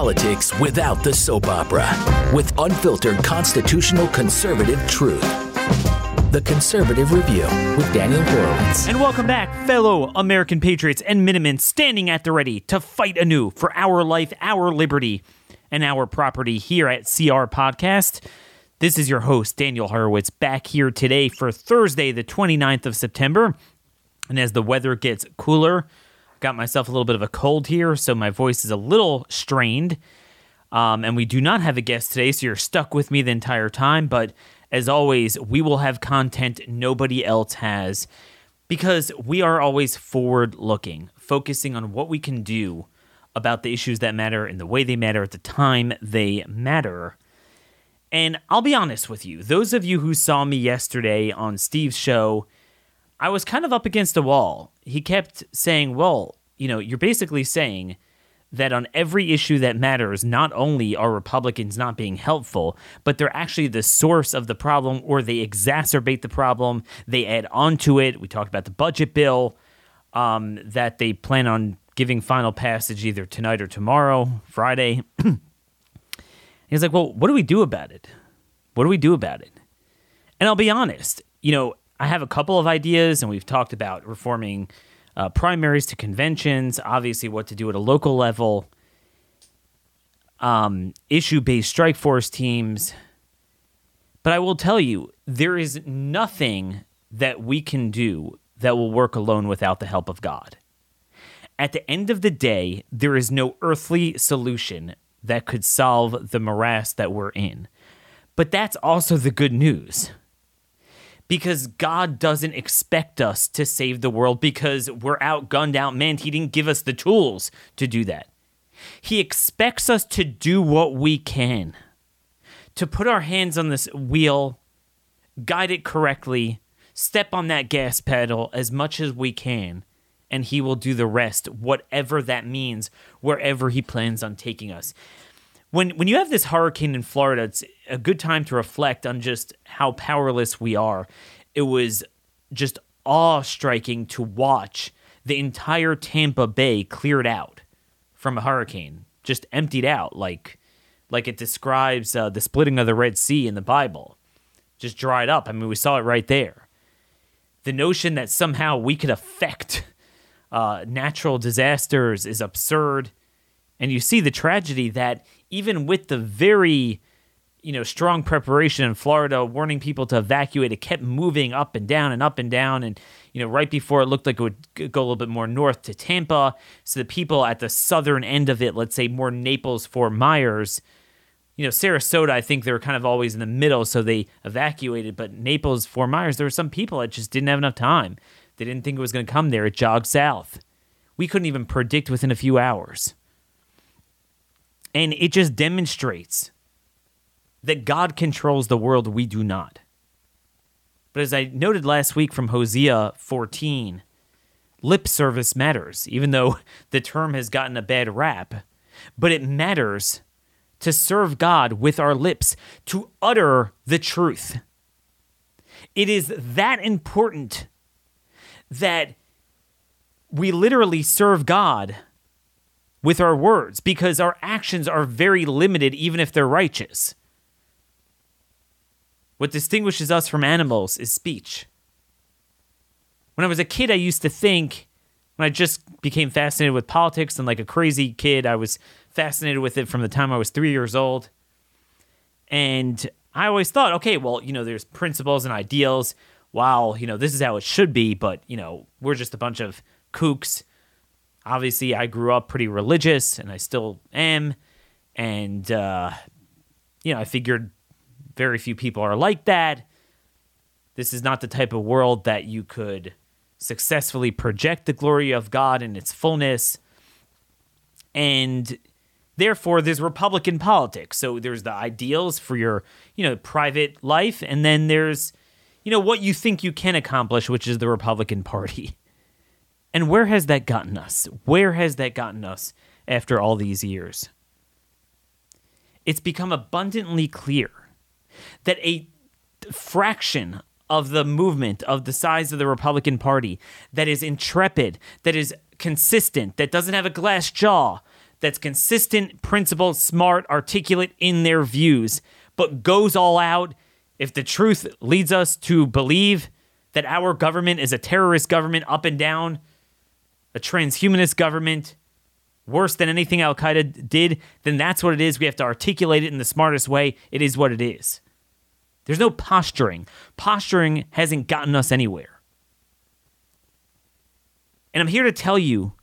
politics without the soap opera with unfiltered constitutional conservative truth. The Conservative Review with Daniel Horowitz. And welcome back, fellow American patriots and Minutemen standing at the ready to fight anew for our life, our liberty, and our property here at CR Podcast. This is your host, Daniel Horowitz, back here today for Thursday, the 29th of September. And as the weather gets cooler, got myself a little bit of a cold here, so my voice is a little strained. Um, and we do not have a guest today, so you're stuck with me the entire time. But as always, we will have content nobody else has because we are always forward looking, focusing on what we can do about the issues that matter and the way they matter at the time they matter. And I'll be honest with you, those of you who saw me yesterday on Steve's show, I was kind of up against a wall. He kept saying, Well, you know, you're basically saying that on every issue that matters, not only are Republicans not being helpful, but they're actually the source of the problem or they exacerbate the problem. They add on to it. We talked about the budget bill um, that they plan on giving final passage either tonight or tomorrow, Friday. He's like, well, what do we do about it? What do we do about it? And I'll be honest, you know, I have a couple of ideas, and we've talked about reforming uh, primaries to conventions, obviously, what to do at a local level, um, issue based strike force teams. But I will tell you, there is nothing that we can do that will work alone without the help of God. At the end of the day, there is no earthly solution that could solve the morass that we're in. But that's also the good news. Because God doesn't expect us to save the world because we're outgunned, outmanned. He didn't give us the tools to do that. He expects us to do what we can, to put our hands on this wheel, guide it correctly, step on that gas pedal as much as we can, and He will do the rest, whatever that means, wherever He plans on taking us. When, when you have this hurricane in Florida, it's a good time to reflect on just how powerless we are. It was just awe striking to watch the entire Tampa Bay cleared out from a hurricane, just emptied out, like like it describes uh, the splitting of the Red Sea in the Bible, just dried up. I mean, we saw it right there. The notion that somehow we could affect uh, natural disasters is absurd, and you see the tragedy that even with the very you know strong preparation in Florida, warning people to evacuate, it kept moving up and down and up and down, and you know right before it looked like it would go a little bit more north to Tampa, so the people at the southern end of it, let's say more Naples, Fort Myers. You know, Sarasota, I think they were kind of always in the middle, so they evacuated. But Naples, Fort Myers, there were some people that just didn't have enough time. They didn't think it was going to come there. It jogged south. We couldn't even predict within a few hours. And it just demonstrates that God controls the world, we do not. But as I noted last week from Hosea 14, lip service matters, even though the term has gotten a bad rap. But it matters to serve God with our lips, to utter the truth. It is that important that we literally serve God with our words because our actions are very limited, even if they're righteous. What distinguishes us from animals is speech. When I was a kid, I used to think, when I just became fascinated with politics and like a crazy kid, I was fascinated with it from the time I was three years old. And I always thought, okay, well, you know, there's principles and ideals. Wow, you know, this is how it should be, but, you know, we're just a bunch of kooks obviously I grew up pretty religious and I still am. And, uh, you know, I figured very few people are like that. This is not the type of world that you could successfully project the glory of God in its fullness. And therefore, there's Republican politics. So there's the ideals for your, you know, private life. And then there's, you know, what you think you can accomplish, which is the Republican Party. And where has that gotten us? Where has that gotten us after all these years? It's become abundantly clear that a fraction of the movement of the size of the Republican Party that is intrepid, that is consistent, that doesn't have a glass jaw, that's consistent, principled, smart, articulate in their views, but goes all out if the truth leads us to believe that our government is a terrorist government up and down, a transhumanist government, worse than anything Al Qaeda did, then that's what it is. We have to articulate it in the smartest way. It is what it is. There's no posturing. Posturing hasn't gotten us anywhere. And I'm here to tell you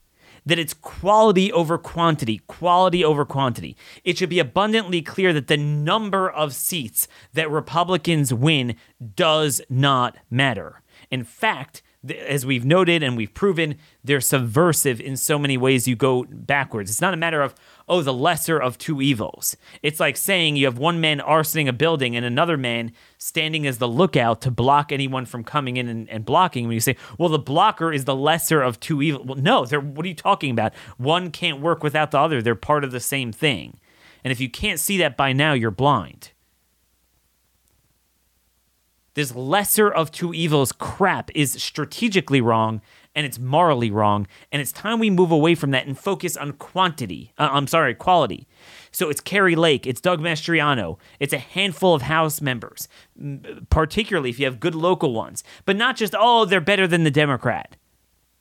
that it's quality over quantity, quality over quantity. It should be abundantly clear that the number of seats that Republicans win does not matter. In fact, as we've noted and we've proven, they're subversive in so many ways you go backwards. It's not a matter of, oh, the lesser of two evils. It's like saying you have one man arsoning a building and another man standing as the lookout to block anyone from coming in and, and blocking. When you say, well, the blocker is the lesser of two evils. Well, no, what are you talking about? One can't work without the other, they're part of the same thing. And if you can't see that by now, you're blind. This lesser of two evils crap is strategically wrong and it's morally wrong. And it's time we move away from that and focus on quantity. Uh, I'm sorry, quality. So it's Kari Lake, it's Doug Mastriano, it's a handful of House members, particularly if you have good local ones, but not just, oh, they're better than the Democrat,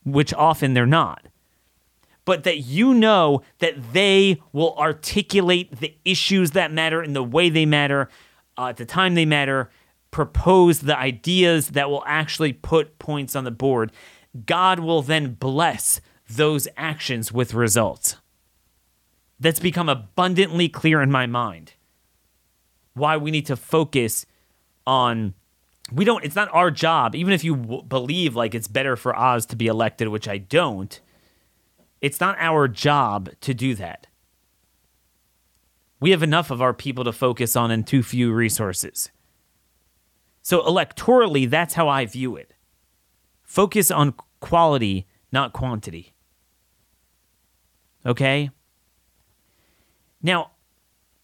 which often they're not. But that you know that they will articulate the issues that matter in the way they matter, uh, at the time they matter, propose the ideas that will actually put points on the board, God will then bless those actions with results. That's become abundantly clear in my mind. Why we need to focus on we don't it's not our job even if you w- believe like it's better for Oz to be elected which I don't it's not our job to do that we have enough of our people to focus on and too few resources so electorally, that's how I view it. Focus on quality, not quantity. Okay? Now,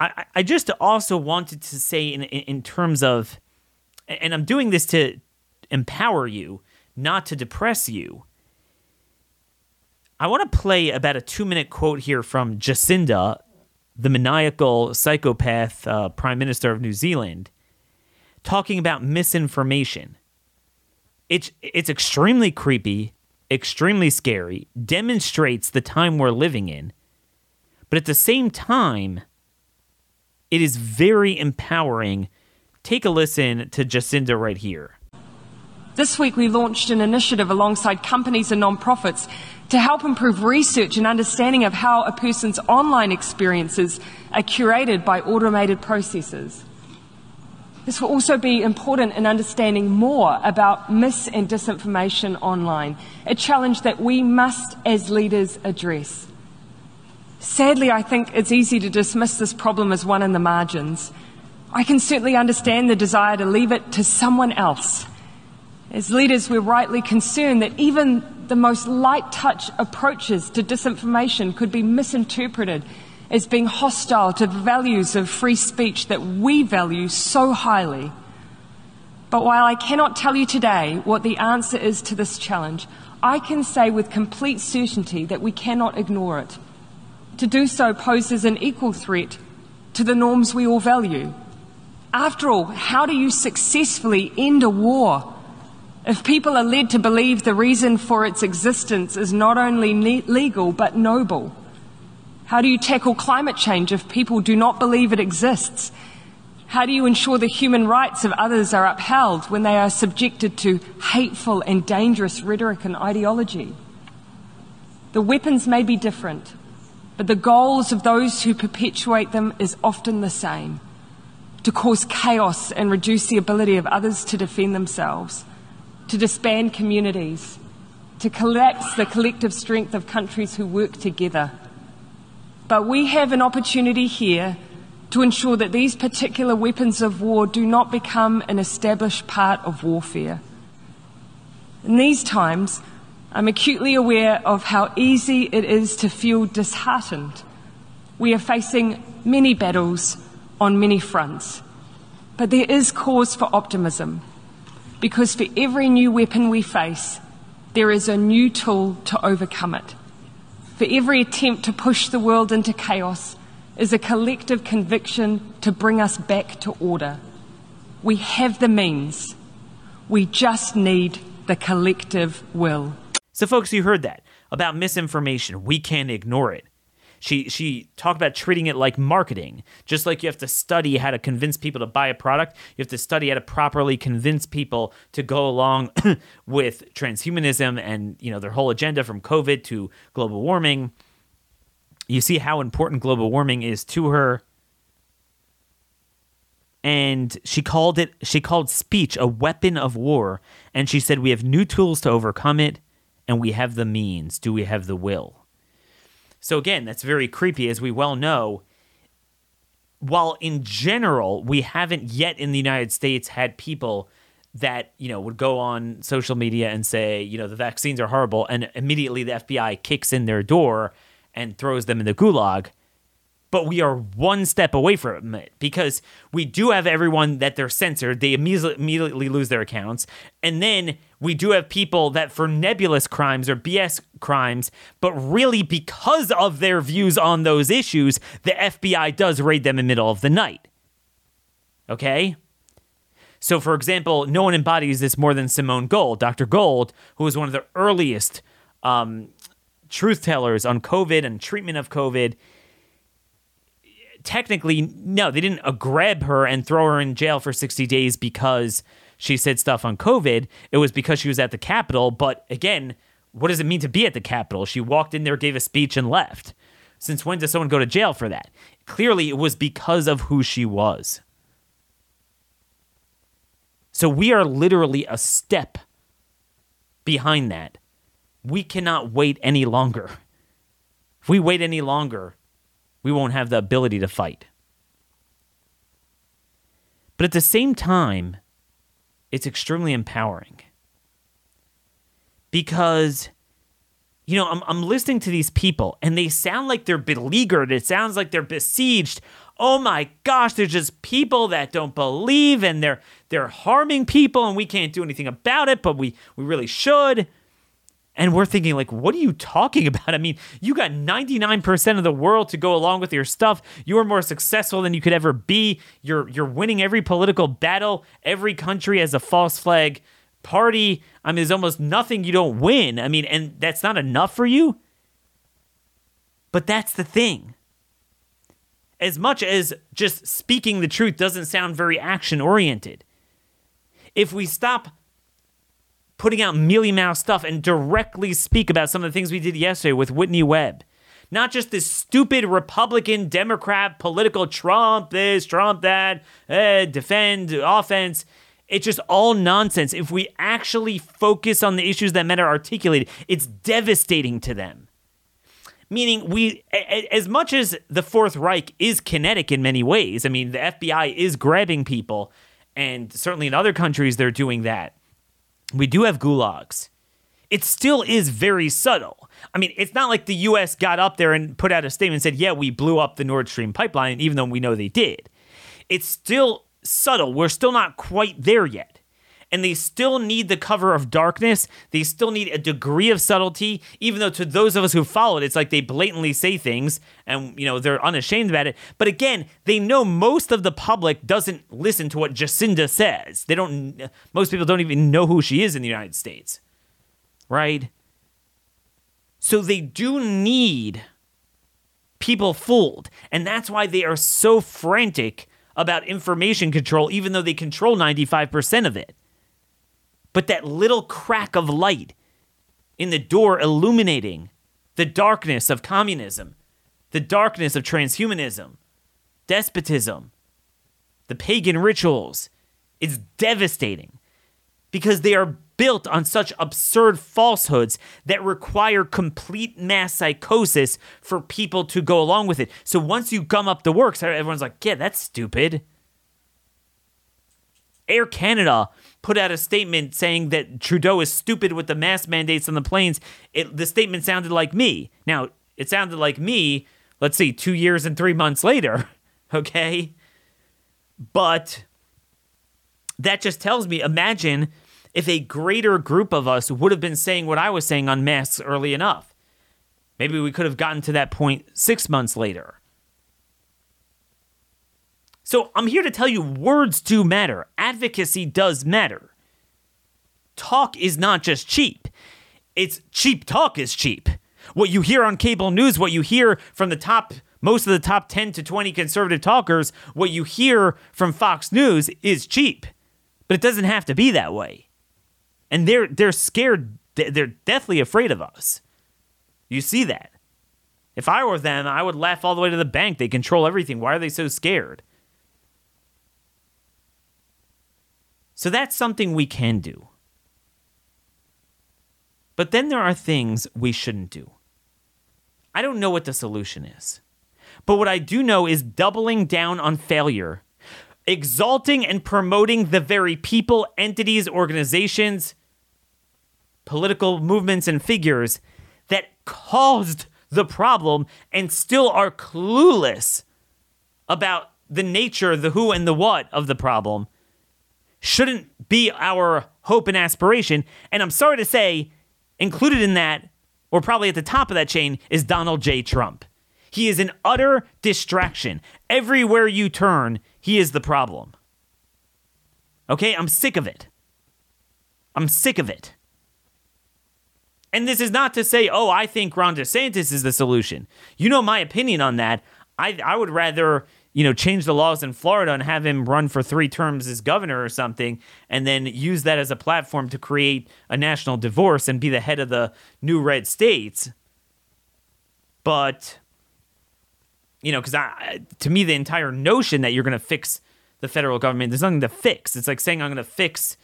I, I just also wanted to say, in, in terms of, and I'm doing this to empower you, not to depress you. I want to play about a two minute quote here from Jacinda, the maniacal psychopath uh, Prime Minister of New Zealand talking about misinformation. It's it's extremely creepy, extremely scary, demonstrates the time we're living in. But at the same time, it is very empowering. Take a listen to Jacinda right here. This week, we launched an initiative alongside companies and nonprofits to help improve research and understanding of how a person's online experiences are curated by automated processes. This will also be important in understanding more about mis and disinformation online, a challenge that we must, as leaders, address. Sadly, I think it's easy to dismiss this problem as one in the margins. I can certainly understand the desire to leave it to someone else. As leaders, we're rightly concerned that even the most light touch approaches to disinformation could be misinterpreted as being hostile to the values of free speech that we value so highly. But while I cannot tell you today what the answer is to this challenge, I can say with complete certainty that we cannot ignore it. To do so poses an equal threat to the norms we all value. After all, how do you successfully end a war if people are led to believe the reason for its existence is not only legal but noble? How do you tackle climate change if people do not believe it exists? How do you ensure the human rights of others are upheld when they are subjected to hateful and dangerous rhetoric and ideology? The weapons may be different, but the goals of those who perpetuate them is often the same to cause chaos and reduce the ability of others to defend themselves, to disband communities, to collapse the collective strength of countries who work together but we have an opportunity here to ensure that these particular weapons of war do not become an established part of warfare. In these times, I'm acutely aware of how easy it is to feel disheartened. We are facing many battles on many fronts, but there is cause for optimism because for every new weapon we face, there is a new tool to overcome it. For every attempt to push the world into chaos is a collective conviction to bring us back to order. We have the means. We just need the collective will. So, folks, you heard that about misinformation. We can't ignore it. She she talked about treating it like marketing, just like you have to study how to convince people to buy a product. You have to study how to properly convince people to go along with transhumanism and you know their whole agenda from COVID to global warming. You see how important global warming is to her. And she called it she called speech a weapon of war and she said we have new tools to overcome it and we have the means. Do we have the will? So, again, that's very creepy, as we well know. While in general, we haven't yet in the United States had people that, you know, would go on social media and say, you know, the vaccines are horrible, and immediately the FBI kicks in their door and throws them in the gulag but we are one step away from it because we do have everyone that they're censored. They immediately lose their accounts. And then we do have people that for nebulous crimes or BS crimes, but really because of their views on those issues, the FBI does raid them in the middle of the night. Okay? So, for example, no one embodies this more than Simone Gold. Dr. Gold, who was one of the earliest um, truth tellers on COVID and treatment of COVID technically, no, they didn't uh, grab her and throw her in jail for 60 days because she said stuff on COVID. It was because she was at the Capitol. But again, what does it mean to be at the Capitol? She walked in there, gave a speech, and left. Since when does someone go to jail for that? Clearly, it was because of who she was. So we are literally a step behind that. We cannot wait any longer. If we wait any longer, we won't have the ability to fight. But at the same time, it's extremely empowering. Because, you know, I'm, I'm listening to these people and they sound like they're beleaguered. It sounds like they're besieged. Oh my gosh, there's just people that don't believe and they're they're harming people and we can't do anything about it, but we, we really should. And we're thinking, like, what are you talking about? I mean, you got 99% of the world to go along with your stuff. You are more successful than you could ever be. You're you're winning every political battle. Every country has a false flag party. I mean, there's almost nothing you don't win. I mean, and that's not enough for you. But that's the thing. As much as just speaking the truth doesn't sound very action oriented, if we stop putting out mealy mouth stuff and directly speak about some of the things we did yesterday with Whitney Webb. Not just this stupid Republican, Democrat, political Trump this, Trump that, eh, defend, offense. It's just all nonsense. If we actually focus on the issues that men are articulated, it's devastating to them. Meaning, we, as much as the Fourth Reich is kinetic in many ways, I mean, the FBI is grabbing people, and certainly in other countries they're doing that we do have gulags. It still is very subtle. I mean, it's not like the US got up there and put out a statement and said, yeah, we blew up the Nord Stream pipeline, even though we know they did. It's still subtle. We're still not quite there yet and they still need the cover of darkness. They still need a degree of subtlety, even though to those of us who follow it, it's like they blatantly say things and you know they're unashamed about it. But again, they know most of the public doesn't listen to what Jacinda says. They don't. Most people don't even know who she is in the United States, right? So they do need people fooled, and that's why they are so frantic about information control, even though they control 95% of it but that little crack of light in the door illuminating the darkness of communism, the darkness of transhumanism, despotism, the pagan rituals is devastating because they are built on such absurd falsehoods that require complete mass psychosis for people to go along with it. So once you gum up the works, everyone's like, yeah, that's stupid. Air Canada put out a statement saying that Trudeau is stupid with the mask mandates on the planes. It, the statement sounded like me. Now, it sounded like me, let's see, two years and three months later, okay? But that just tells me imagine if a greater group of us would have been saying what I was saying on masks early enough. Maybe we could have gotten to that point six months later. So I'm here to tell you words do matter, advocacy does matter. Talk is not just cheap, it's cheap talk is cheap. What you hear on cable news, what you hear from the top most of the top 10 to 20 conservative talkers, what you hear from Fox News is cheap. But it doesn't have to be that way. And they're they're scared they're deathly afraid of us. You see that. If I were them, I would laugh all the way to the bank. They control everything. Why are they so scared? So that's something we can do. But then there are things we shouldn't do. I don't know what the solution is. But what I do know is doubling down on failure, exalting and promoting the very people, entities, organizations, political movements, and figures that caused the problem and still are clueless about the nature, the who, and the what of the problem shouldn't be our hope and aspiration. And I'm sorry to say, included in that, or probably at the top of that chain, is Donald J. Trump. He is an utter distraction. Everywhere you turn, he is the problem. Okay, I'm sick of it. I'm sick of it. And this is not to say, oh, I think Ron DeSantis is the solution. You know my opinion on that. I, I would rather, you know, change the laws in Florida and have him run for three terms as governor or something, and then use that as a platform to create a national divorce and be the head of the new red states. But you know, because to me, the entire notion that you're going to fix the federal government, there's nothing to fix. It's like saying I'm going to fix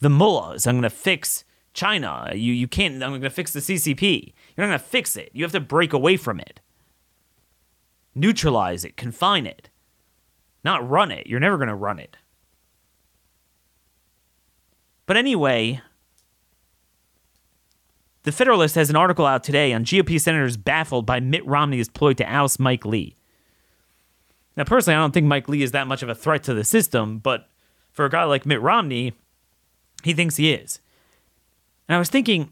the mullahs. I'm going to fix China. You you can't. I'm going to fix the CCP. You're not going to fix it. You have to break away from it, neutralize it, confine it, not run it. You're never going to run it. But anyway, the Federalist has an article out today on GOP senators baffled by Mitt Romney's ploy to oust Mike Lee. Now, personally, I don't think Mike Lee is that much of a threat to the system, but for a guy like Mitt Romney, he thinks he is. And I was thinking,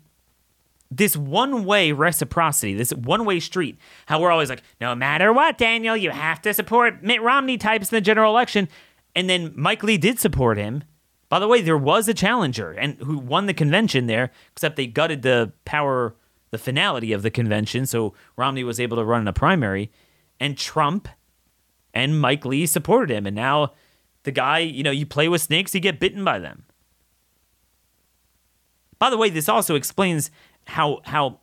this one way reciprocity, this one way street, how we're always like, no matter what, Daniel, you have to support Mitt Romney types in the general election. And then Mike Lee did support him. By the way, there was a challenger and who won the convention there, except they gutted the power, the finality of the convention. So Romney was able to run in a primary. And Trump and Mike Lee supported him. And now the guy, you know, you play with snakes, you get bitten by them. By the way, this also explains how how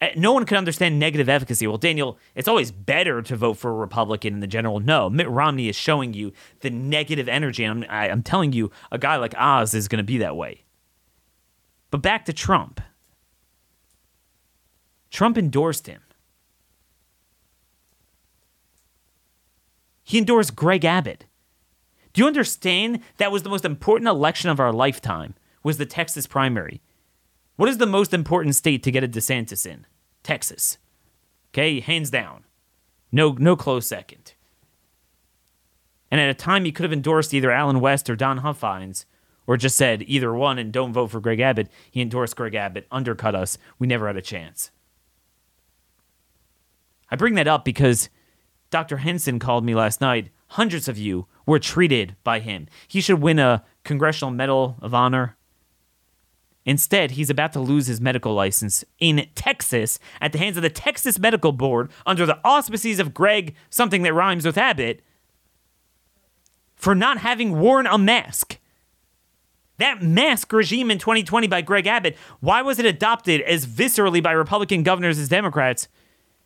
eh, no one can understand negative efficacy. Well, Daniel, it's always better to vote for a Republican in the general. No, Mitt Romney is showing you the negative energy, and I'm, I, am telling you, a guy like Oz is going to be that way. But back to Trump. Trump endorsed him. He endorsed Greg Abbott. Do you understand that was the most important election of our lifetime? Was the Texas primary. What is the most important state to get a DeSantis in? Texas. Okay, hands down. No no close second. And at a time he could have endorsed either Allen West or Don Huffines, or just said either one and don't vote for Greg Abbott. He endorsed Greg Abbott, undercut us. We never had a chance. I bring that up because Dr. Henson called me last night. Hundreds of you were treated by him. He should win a Congressional Medal of Honor. Instead, he's about to lose his medical license in Texas at the hands of the Texas Medical Board under the auspices of Greg, something that rhymes with Abbott, for not having worn a mask. That mask regime in 2020 by Greg Abbott, why was it adopted as viscerally by Republican governors as Democrats?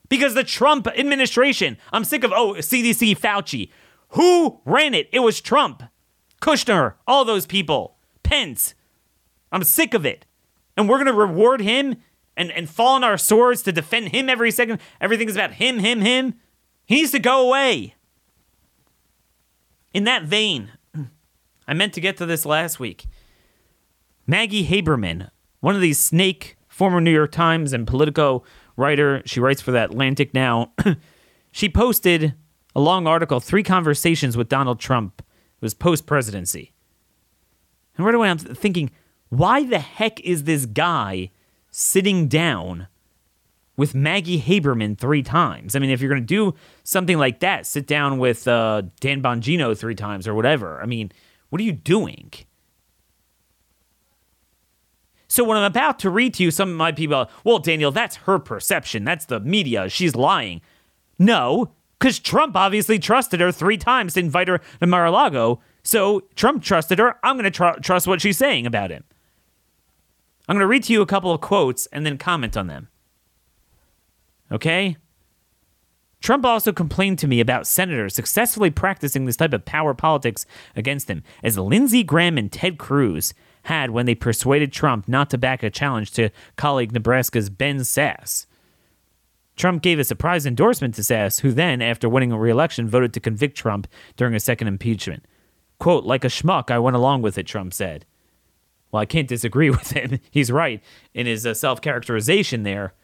because the Trump administration, I'm sick of, oh, CDC Fauci. Who ran it? It was Trump, Kushner, all those people, Pence. I'm sick of it. And we're going to reward him and, and fall on our swords to defend him every second. Everything is about him, him, him. He needs to go away. In that vein, I meant to get to this last week. Maggie Haberman, one of these snake former New York Times and Politico writer. She writes for the Atlantic now. she posted a long article, three conversations with Donald Trump. It was post presidency. And right away, I'm thinking, why the heck is this guy sitting down with Maggie Haberman three times. I mean, if you're going to do something like that, sit down with uh, Dan Bongino three times or whatever. I mean, what are you doing? So when I'm about to read to you, some of my people, well, Daniel, that's her perception. That's the media. She's lying. No, because Trump obviously trusted her three times to invite her to Mar-a-Lago. So Trump trusted her. I'm going to tr- trust what she's saying about him. I'm going to read to you a couple of quotes and then comment on them. Okay? Trump also complained to me about senators successfully practicing this type of power politics against him, as Lindsey Graham and Ted Cruz had when they persuaded Trump not to back a challenge to colleague Nebraska's Ben Sasse. Trump gave a surprise endorsement to Sasse, who then, after winning a re-election, voted to convict Trump during a second impeachment. Quote, like a schmuck, I went along with it, Trump said. Well, I can't disagree with him. He's right in his uh, self characterization there.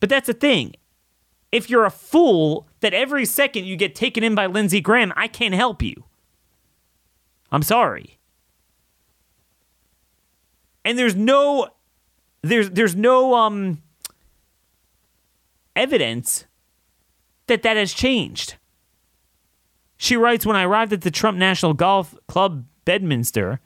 But that's the thing. If you're a fool that every second you get taken in by Lindsey Graham, I can't help you. I'm sorry. And there's no there's there's no um evidence that that has changed. She writes When I arrived at the Trump National Golf Club Bedminster,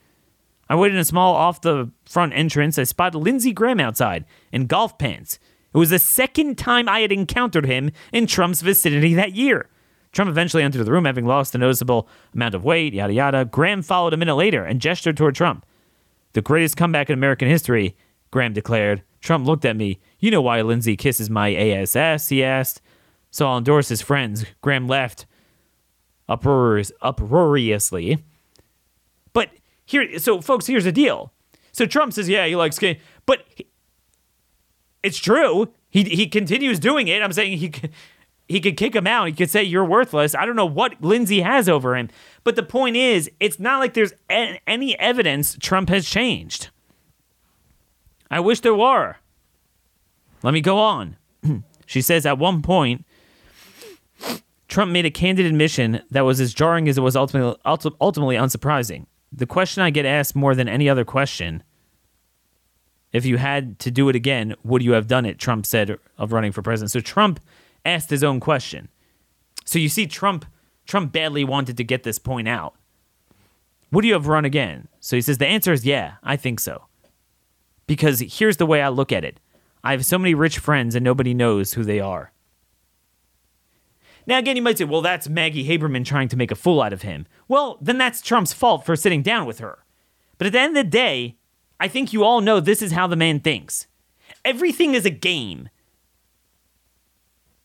I waited in a small off the front entrance. I spotted Lindsey Graham outside in golf pants. It was the second time I had encountered him in Trump's vicinity that year. Trump eventually entered the room, having lost a noticeable amount of weight, yada yada. Graham followed a minute later and gestured toward Trump. The greatest comeback in American history, Graham declared. Trump looked at me. You know why Lindsey kisses my ASS? He asked. So I'll endorse his friends. Graham laughed uproarious, uproariously. Here, so folks, here's the deal. So Trump says, yeah, he likes gay, but he, it's true. He he continues doing it. I'm saying he he could kick him out. He could say you're worthless. I don't know what Lindsey has over him, but the point is, it's not like there's any evidence Trump has changed. I wish there were. Let me go on. she says at one point, Trump made a candid admission that was as jarring as it was ultimately, ultimately unsurprising. The question I get asked more than any other question if you had to do it again, would you have done it? Trump said of running for president. So Trump asked his own question. So you see, Trump Trump badly wanted to get this point out. Would you have run again? So he says the answer is yeah, I think so. Because here's the way I look at it. I have so many rich friends and nobody knows who they are. Now, again, you might say, well, that's Maggie Haberman trying to make a fool out of him. Well, then that's Trump's fault for sitting down with her. But at the end of the day, I think you all know this is how the man thinks. Everything is a game.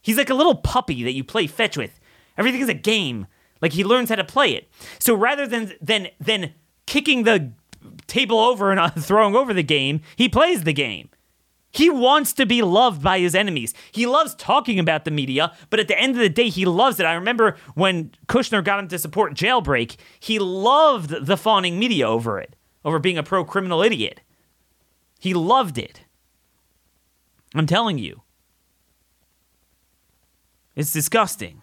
He's like a little puppy that you play fetch with. Everything is a game. Like he learns how to play it. So rather than than than kicking the table over and throwing over the game, he plays the game. He wants to be loved by his enemies. He loves talking about the media, but at the end of the day, he loves it. I remember when Kushner got him to support Jailbreak, he loved the fawning media over it, over being a pro criminal idiot. He loved it. I'm telling you. It's disgusting.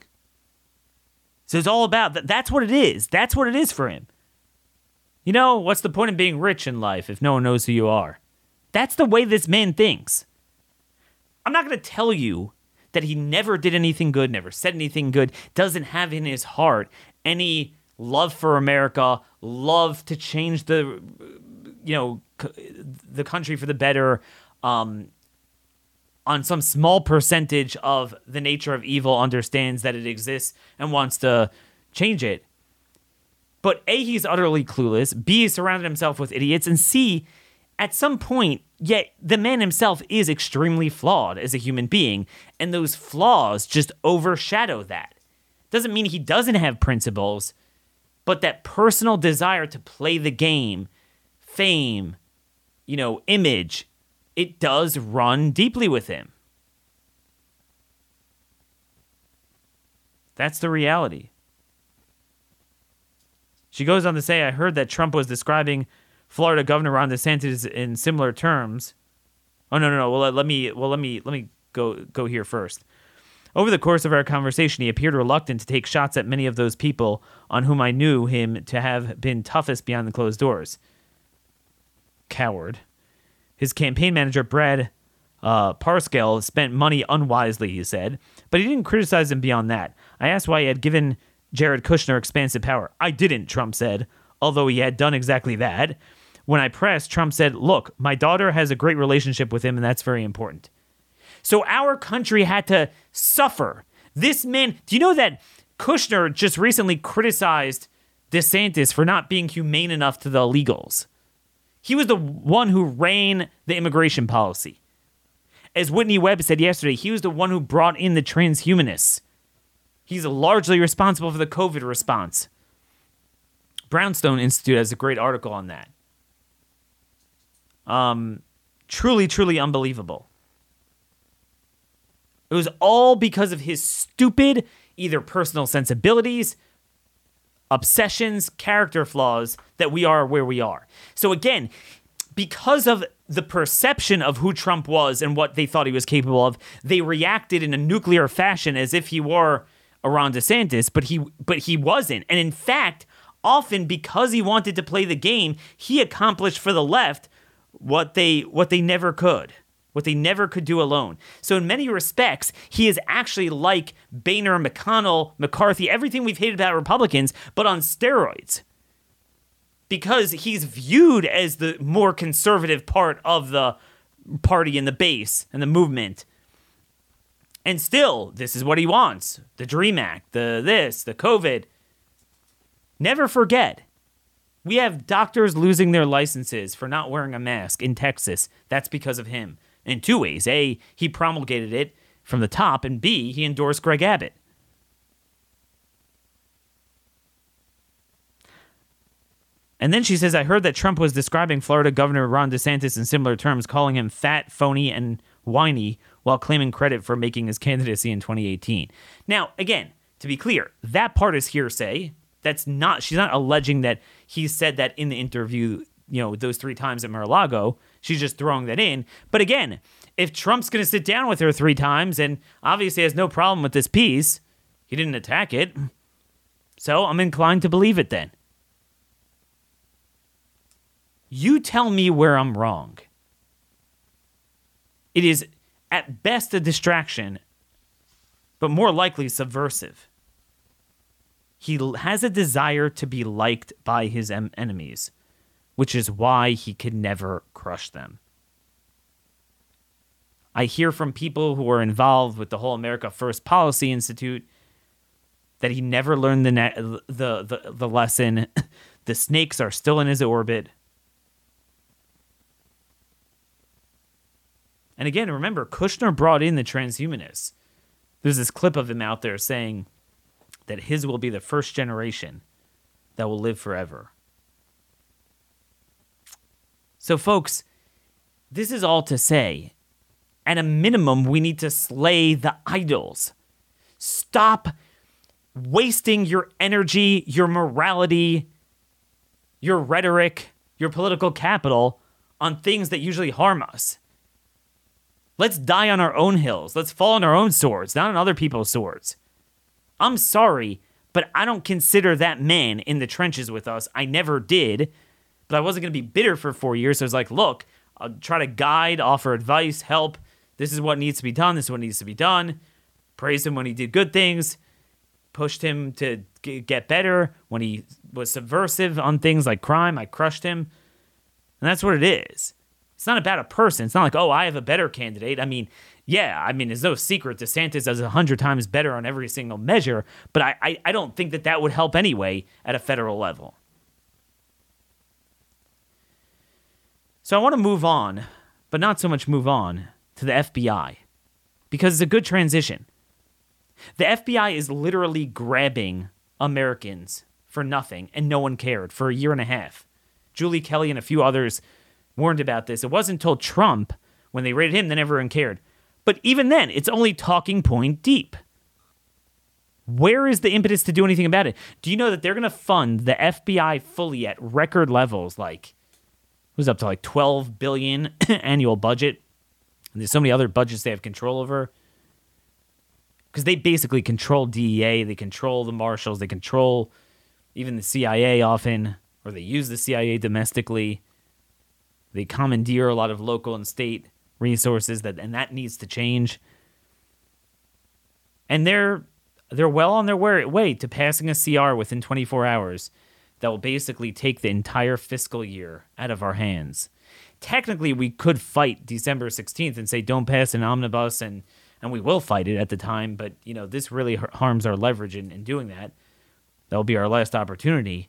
So it's all about that. That's what it is. That's what it is for him. You know, what's the point of being rich in life if no one knows who you are? That's the way this man thinks. I'm not going to tell you that he never did anything good, never said anything good, doesn't have in his heart any love for America, love to change the you know the country for the better um, on some small percentage of the nature of evil understands that it exists and wants to change it. But A, he's utterly clueless. B, he's surrounded himself with idiots. And C, at some point, yet the man himself is extremely flawed as a human being, and those flaws just overshadow that. Doesn't mean he doesn't have principles, but that personal desire to play the game, fame, you know, image, it does run deeply with him. That's the reality. She goes on to say, I heard that Trump was describing Florida Governor Ron DeSantis in similar terms. Oh no no no. Well let me well let me let me go go here first. Over the course of our conversation, he appeared reluctant to take shots at many of those people on whom I knew him to have been toughest behind the closed doors. Coward. His campaign manager, Brad uh, Parscale spent money unwisely, he said, but he didn't criticize him beyond that. I asked why he had given Jared Kushner expansive power. I didn't, Trump said, although he had done exactly that. When I pressed, Trump said, Look, my daughter has a great relationship with him, and that's very important. So our country had to suffer. This man, do you know that Kushner just recently criticized DeSantis for not being humane enough to the illegals? He was the one who ran the immigration policy. As Whitney Webb said yesterday, he was the one who brought in the transhumanists. He's largely responsible for the COVID response. Brownstone Institute has a great article on that. Um, truly, truly unbelievable. It was all because of his stupid, either personal sensibilities, obsessions, character flaws that we are where we are. So, again, because of the perception of who Trump was and what they thought he was capable of, they reacted in a nuclear fashion as if he were Ron DeSantis, but he but he wasn't. And in fact, often because he wanted to play the game, he accomplished for the left what they what they never could. What they never could do alone. So, in many respects, he is actually like Boehner, McConnell, McCarthy, everything we've hated about Republicans, but on steroids because he's viewed as the more conservative part of the party and the base and the movement. And still, this is what he wants the Dream Act, the this, the COVID. Never forget, we have doctors losing their licenses for not wearing a mask in Texas. That's because of him. In two ways A, he promulgated it from the top, and B, he endorsed Greg Abbott. And then she says, I heard that Trump was describing Florida Governor Ron DeSantis in similar terms, calling him fat, phony, and whiny while claiming credit for making his candidacy in 2018. Now, again, to be clear, that part is hearsay. That's not, she's not alleging that he said that in the interview, you know, those three times at Mar a Lago. She's just throwing that in. But again, if Trump's going to sit down with her three times and obviously has no problem with this piece, he didn't attack it. So I'm inclined to believe it then. You tell me where I'm wrong. It is at best a distraction, but more likely subversive. He has a desire to be liked by his em- enemies, which is why he could never crush them. I hear from people who are involved with the whole America First Policy Institute that he never learned the ne- the, the the lesson. the snakes are still in his orbit. And again, remember, Kushner brought in the transhumanists. There's this clip of him out there saying that his will be the first generation that will live forever. So, folks, this is all to say, at a minimum, we need to slay the idols. Stop wasting your energy, your morality, your rhetoric, your political capital on things that usually harm us. Let's die on our own hills. Let's fall on our own swords, not on other people's swords. I'm sorry, but I don't consider that man in the trenches with us. I never did. But I wasn't going to be bitter for four years. So I was like, look, I'll try to guide, offer advice, help. This is what needs to be done. This is what needs to be done. Praise him when he did good things. Pushed him to get better. When he was subversive on things like crime, I crushed him. And that's what it is. It's not about a person. It's not like, oh, I have a better candidate. I mean, yeah, I mean, it's no secret DeSantis does a hundred times better on every single measure, but I, I, I don't think that that would help anyway at a federal level. So I want to move on, but not so much move on to the FBI because it's a good transition. The FBI is literally grabbing Americans for nothing, and no one cared for a year and a half. Julie Kelly and a few others warned about this. It wasn't until Trump, when they raided him, then everyone cared. But even then, it's only talking point deep. Where is the impetus to do anything about it? Do you know that they're going to fund the FBI fully at record levels? Like, it was up to like 12 billion annual budget. And there's so many other budgets they have control over. Because they basically control DEA, they control the marshals, they control even the CIA often, or they use the CIA domestically. They commandeer a lot of local and state resources that and that needs to change. And they're they're well on their way, to passing a CR within 24 hours that will basically take the entire fiscal year out of our hands. Technically, we could fight December 16th and say don't pass an omnibus and and we will fight it at the time, but you know, this really harms our leverage in, in doing that. That'll be our last opportunity.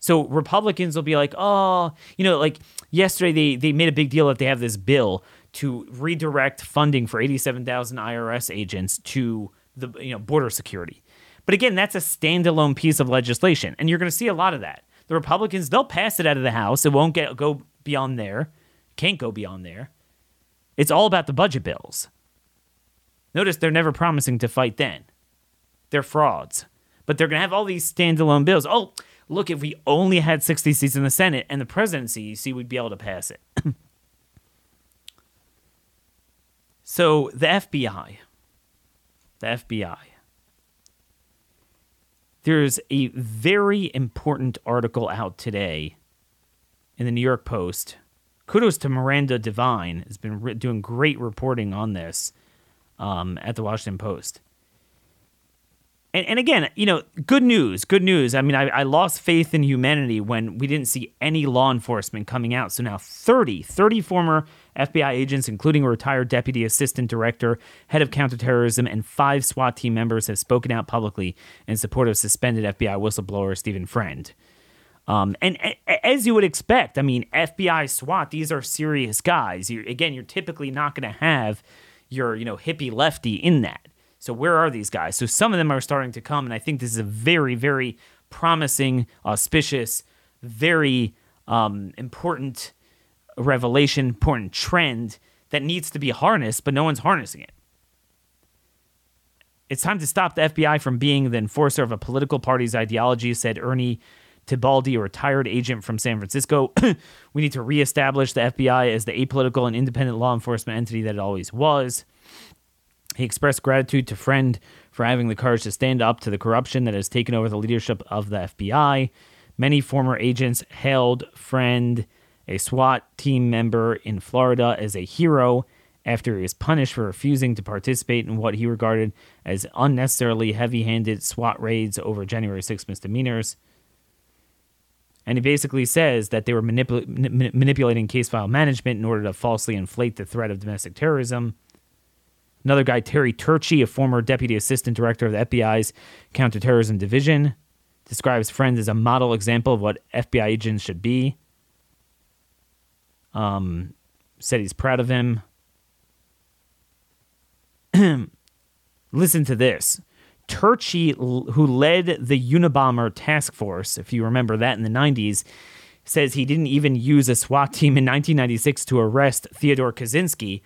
So Republicans will be like, oh, you know, like yesterday they, they made a big deal that they have this bill to redirect funding for 87,000 IRS agents to the you know border security. But again, that's a standalone piece of legislation, and you're going to see a lot of that. The Republicans they'll pass it out of the House. It won't get go beyond there. Can't go beyond there. It's all about the budget bills. Notice they're never promising to fight then. They're frauds. But they're going to have all these standalone bills. Oh, look, if we only had 60 seats in the Senate and the presidency, you see, we'd be able to pass it. so the FBI, the FBI, there's a very important article out today in the New York Post. Kudos to Miranda Devine, has been re- doing great reporting on this um, at the Washington Post. And, and again, you know, good news, good news. I mean, I, I lost faith in humanity when we didn't see any law enforcement coming out. So now 30, 30 former FBI agents, including a retired deputy assistant director, head of counterterrorism, and five SWAT team members have spoken out publicly in support of suspended FBI whistleblower Stephen Friend. Um, and a- as you would expect, I mean, FBI SWAT, these are serious guys. You're, again, you're typically not going to have your, you know, hippie lefty in that. So where are these guys? So some of them are starting to come, and I think this is a very, very promising, auspicious, very um, important revelation, important trend that needs to be harnessed, but no one's harnessing it. It's time to stop the FBI from being the enforcer of a political party's ideology, said Ernie Tibaldi, a retired agent from San Francisco. we need to reestablish the FBI as the apolitical and independent law enforcement entity that it always was. He expressed gratitude to Friend for having the courage to stand up to the corruption that has taken over the leadership of the FBI. Many former agents hailed Friend, a SWAT team member in Florida, as a hero after he was punished for refusing to participate in what he regarded as unnecessarily heavy handed SWAT raids over January 6 misdemeanors. And he basically says that they were manipul- manipulating case file management in order to falsely inflate the threat of domestic terrorism. Another guy, Terry Turchi, a former deputy assistant director of the FBI's counterterrorism division, describes Friends as a model example of what FBI agents should be. Um, said he's proud of him. Listen to this. Turchi, who led the Unabomber task force, if you remember that in the 90s, says he didn't even use a SWAT team in 1996 to arrest Theodore Kaczynski,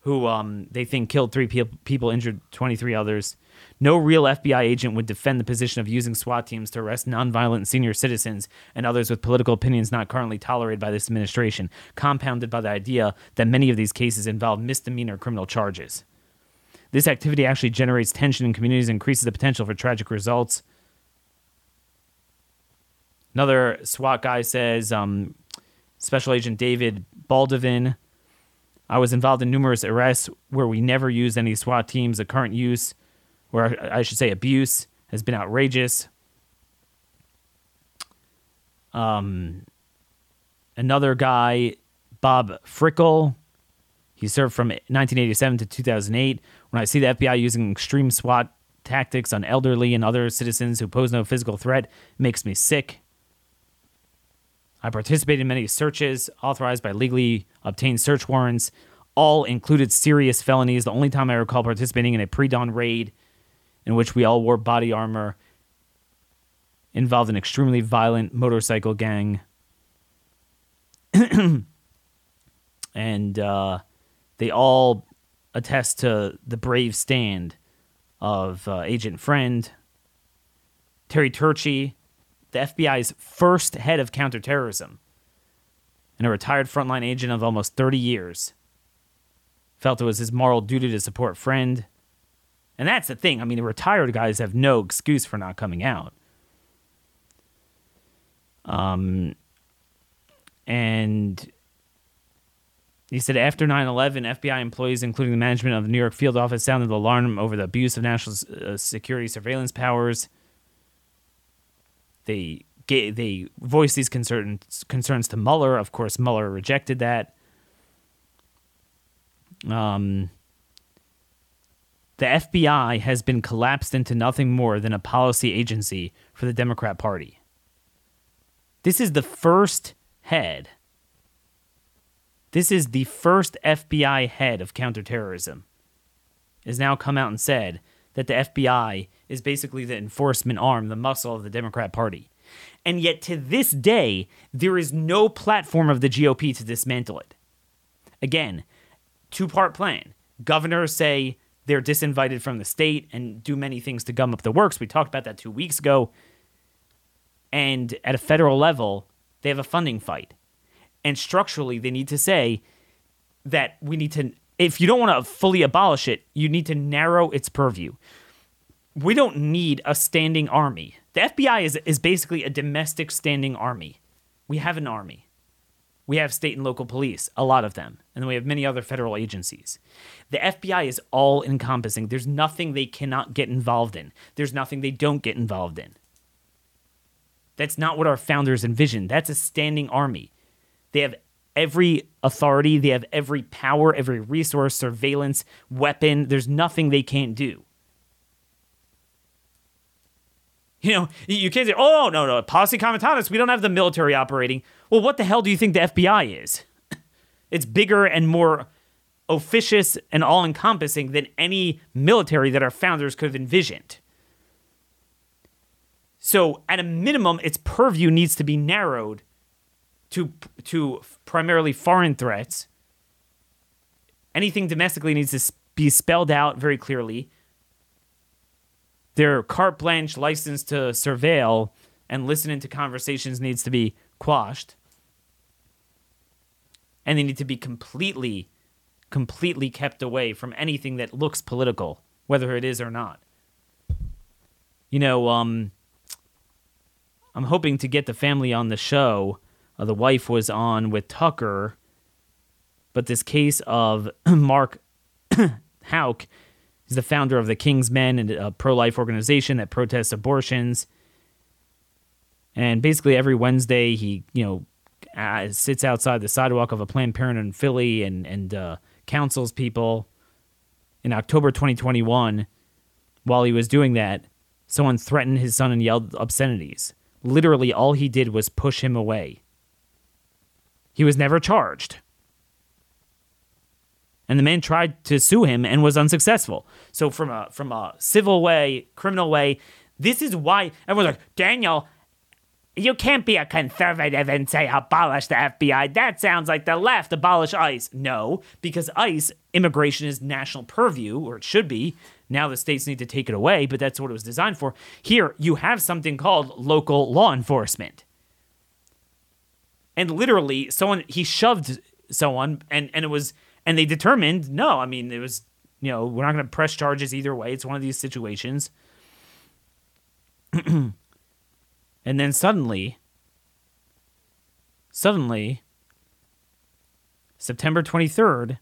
who um, they think killed three pe- people, injured 23 others. No real FBI agent would defend the position of using SWAT teams to arrest nonviolent senior citizens and others with political opinions not currently tolerated by this administration, compounded by the idea that many of these cases involve misdemeanor criminal charges. This activity actually generates tension in communities and increases the potential for tragic results. Another SWAT guy says, um, Special Agent David Baldovin I was involved in numerous arrests where we never used any SWAT teams. The current use, or I should say abuse, has been outrageous. Um, another guy, Bob Frickel, he served from 1987 to 2008. When I see the FBI using extreme SWAT tactics on elderly and other citizens who pose no physical threat, makes me sick. I participated in many searches authorized by legally obtained search warrants. All included serious felonies. The only time I recall participating in a pre dawn raid in which we all wore body armor involved an extremely violent motorcycle gang. and uh, they all attest to the brave stand of uh, Agent Friend, Terry Turchi, the FBI's first head of counterterrorism, and a retired frontline agent of almost 30 years, felt it was his moral duty to support Friend. And that's the thing. I mean, the retired guys have no excuse for not coming out. Um, and he said after 9/11, FBI employees, including the management of the New York field office, sounded the alarm over the abuse of national uh, security surveillance powers. They ga- they voiced these concerns concerns to Mueller. Of course, Mueller rejected that. Um, the FBI has been collapsed into nothing more than a policy agency for the Democrat Party. This is the first head. This is the first FBI head of counterterrorism. Has now come out and said that the FBI is basically the enforcement arm, the muscle of the Democrat Party. And yet, to this day, there is no platform of the GOP to dismantle it. Again, two part plan. Governors say they're disinvited from the state and do many things to gum up the works. We talked about that two weeks ago. And at a federal level, they have a funding fight. And structurally, they need to say that we need to, if you don't want to fully abolish it, you need to narrow its purview. We don't need a standing army. The FBI is, is basically a domestic standing army. We have an army. We have state and local police, a lot of them, and then we have many other federal agencies. The FBI is all encompassing. There's nothing they cannot get involved in, there's nothing they don't get involved in. That's not what our founders envisioned. That's a standing army. They have every authority, they have every power, every resource, surveillance, weapon. There's nothing they can't do. You know, you can't say, oh, no, no, posse comitatus, we don't have the military operating. Well, what the hell do you think the FBI is? It's bigger and more officious and all encompassing than any military that our founders could have envisioned. So, at a minimum, its purview needs to be narrowed to, to primarily foreign threats. Anything domestically needs to be spelled out very clearly their carte blanche license to surveil and listen into conversations needs to be quashed. And they need to be completely, completely kept away from anything that looks political, whether it is or not. You know, um, I'm hoping to get the family on the show. Uh, the wife was on with Tucker, but this case of Mark Houck He's the founder of the King's Men, and a pro life organization that protests abortions. And basically, every Wednesday, he, you know, uh, sits outside the sidewalk of a Planned Parenthood in Philly and, and uh, counsels people. In October 2021, while he was doing that, someone threatened his son and yelled obscenities. Literally, all he did was push him away. He was never charged and the man tried to sue him and was unsuccessful. So from a from a civil way, criminal way, this is why everyone's like, Daniel, you can't be a conservative and say abolish the FBI. That sounds like the left, abolish ICE. No, because ICE, immigration is national purview, or it should be. Now the states need to take it away, but that's what it was designed for. Here, you have something called local law enforcement. And literally, someone, he shoved someone, and, and it was and they determined no. I mean, it was you know we're not going to press charges either way. It's one of these situations. and then suddenly, suddenly, September 23rd,